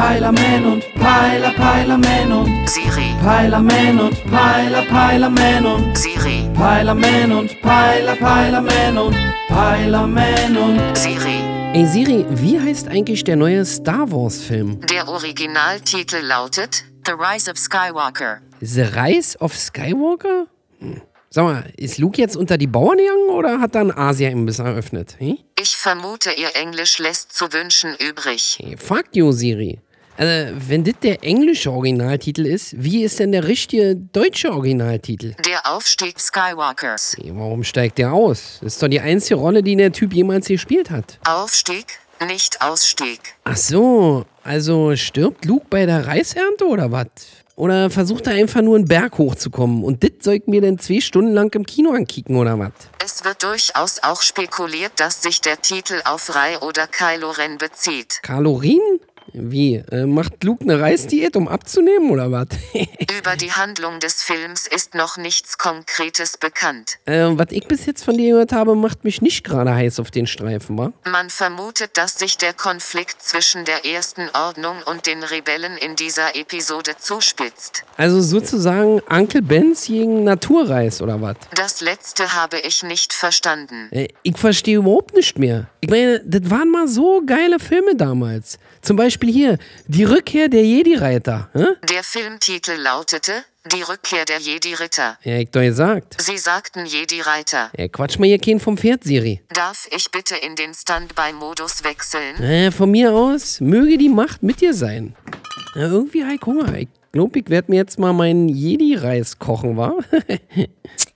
Peilerman und Peiler, Peilerman und Siri, Peilerman und Peiler, Peilerman und Siri, Peilerman und Peiler, Peilerman und Peilerman und Siri. Ey Siri, wie heißt eigentlich der neue Star Wars Film? Der Originaltitel lautet The Rise of Skywalker. The Rise of Skywalker? Hm. Sag mal, ist Luke jetzt unter die Bauern gegangen oder hat dann Asia im Biss eröffnet? Hm? Ich vermute, ihr Englisch lässt zu wünschen übrig. Hey, fuck you, Siri. Also, wenn das der englische Originaltitel ist, wie ist denn der richtige deutsche Originaltitel? Der Aufstieg Skywalkers. Hey, warum steigt der aus? Das ist doch die einzige Rolle, die der Typ jemals gespielt hat. Aufstieg, nicht Ausstieg. Ach so, also stirbt Luke bei der Reisernte oder was? Oder versucht er einfach nur einen Berg hochzukommen und das soll mir dann zwei Stunden lang im Kino ankicken oder was? Es wird durchaus auch spekuliert, dass sich der Titel auf Rei oder Kylo Ren bezieht. Kalorien? Wie? Äh, macht Luke eine Reisdiät, um abzunehmen oder was? Über die Handlung des Films ist noch nichts Konkretes bekannt. äh, was ich bis jetzt von dir gehört habe, macht mich nicht gerade heiß auf den Streifen, wa? Man vermutet, dass sich der Konflikt zwischen der Ersten Ordnung und den Rebellen in dieser Episode zuspitzt. Also sozusagen Uncle Ben's gegen Naturreis oder was? Das letzte habe ich nicht verstanden. Äh, ich verstehe überhaupt nicht mehr. Ich meine, das waren mal so geile Filme damals. Zum Beispiel hier, die Rückkehr der Jedi-Reiter. hä? Der Filmtitel lautete Die Rückkehr der Jedi-Ritter. Ja, ich doch gesagt. Sie sagten Jedi-Reiter. Ja, quatsch mal hier keinen vom Pferd, Siri. Darf ich bitte in den Standby-Modus wechseln? Äh, von mir aus, möge die Macht mit dir sein. Ja, irgendwie habe ich Hunger. Ich glaube, ich werde mir jetzt mal meinen Jedi-Reis kochen, wa?